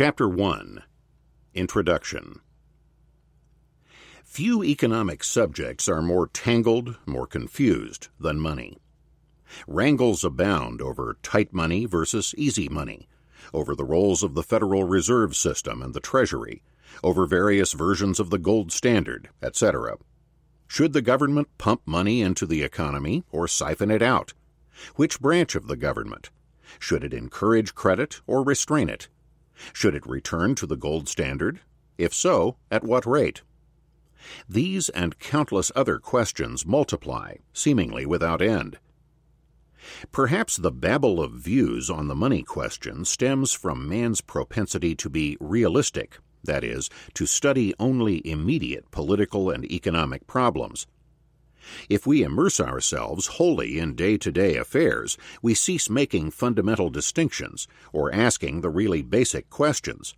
Chapter 1 Introduction Few economic subjects are more tangled, more confused than money. Wrangles abound over tight money versus easy money, over the roles of the Federal Reserve System and the Treasury, over various versions of the gold standard, etc. Should the government pump money into the economy or siphon it out? Which branch of the government? Should it encourage credit or restrain it? Should it return to the gold standard? If so, at what rate? These and countless other questions multiply, seemingly without end. Perhaps the babble of views on the money question stems from man's propensity to be realistic, that is, to study only immediate political and economic problems. If we immerse ourselves wholly in day to day affairs, we cease making fundamental distinctions or asking the really basic questions.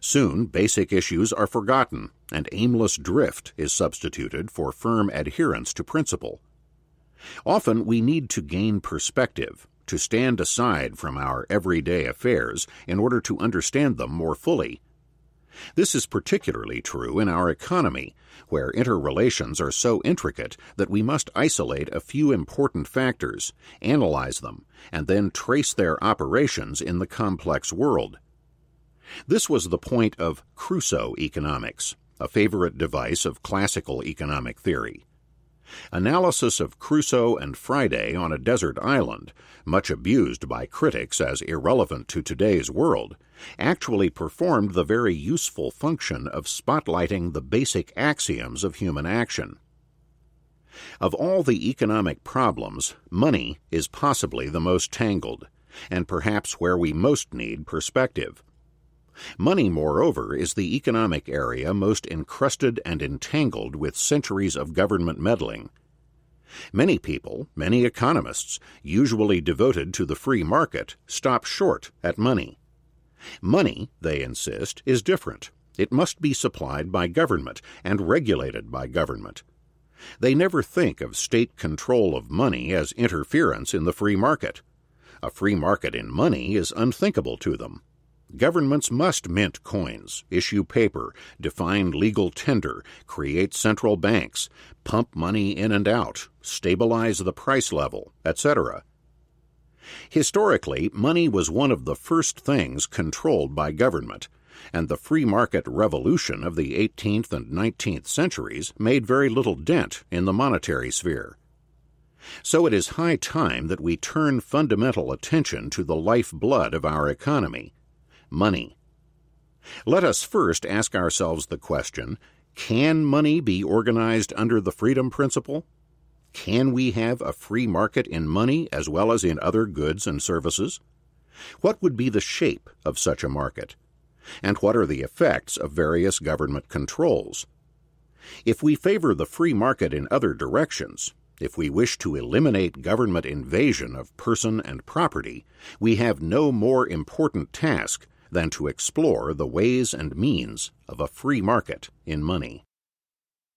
Soon, basic issues are forgotten, and aimless drift is substituted for firm adherence to principle. Often we need to gain perspective, to stand aside from our everyday affairs in order to understand them more fully. This is particularly true in our economy, where interrelations are so intricate that we must isolate a few important factors, analyze them, and then trace their operations in the complex world. This was the point of Crusoe economics, a favorite device of classical economic theory. Analysis of Crusoe and Friday on a desert island, much abused by critics as irrelevant to today's world, actually performed the very useful function of spotlighting the basic axioms of human action. Of all the economic problems, money is possibly the most tangled, and perhaps where we most need perspective. Money, moreover, is the economic area most encrusted and entangled with centuries of government meddling. Many people, many economists, usually devoted to the free market, stop short at money. Money, they insist, is different. It must be supplied by government and regulated by government. They never think of state control of money as interference in the free market. A free market in money is unthinkable to them. Governments must mint coins, issue paper, define legal tender, create central banks, pump money in and out, stabilize the price level, etc. Historically, money was one of the first things controlled by government, and the free market revolution of the 18th and 19th centuries made very little dent in the monetary sphere. So it is high time that we turn fundamental attention to the lifeblood of our economy money. Let us first ask ourselves the question can money be organized under the freedom principle? Can we have a free market in money as well as in other goods and services? What would be the shape of such a market? And what are the effects of various government controls? If we favor the free market in other directions, if we wish to eliminate government invasion of person and property, we have no more important task than to explore the ways and means of a free market in money.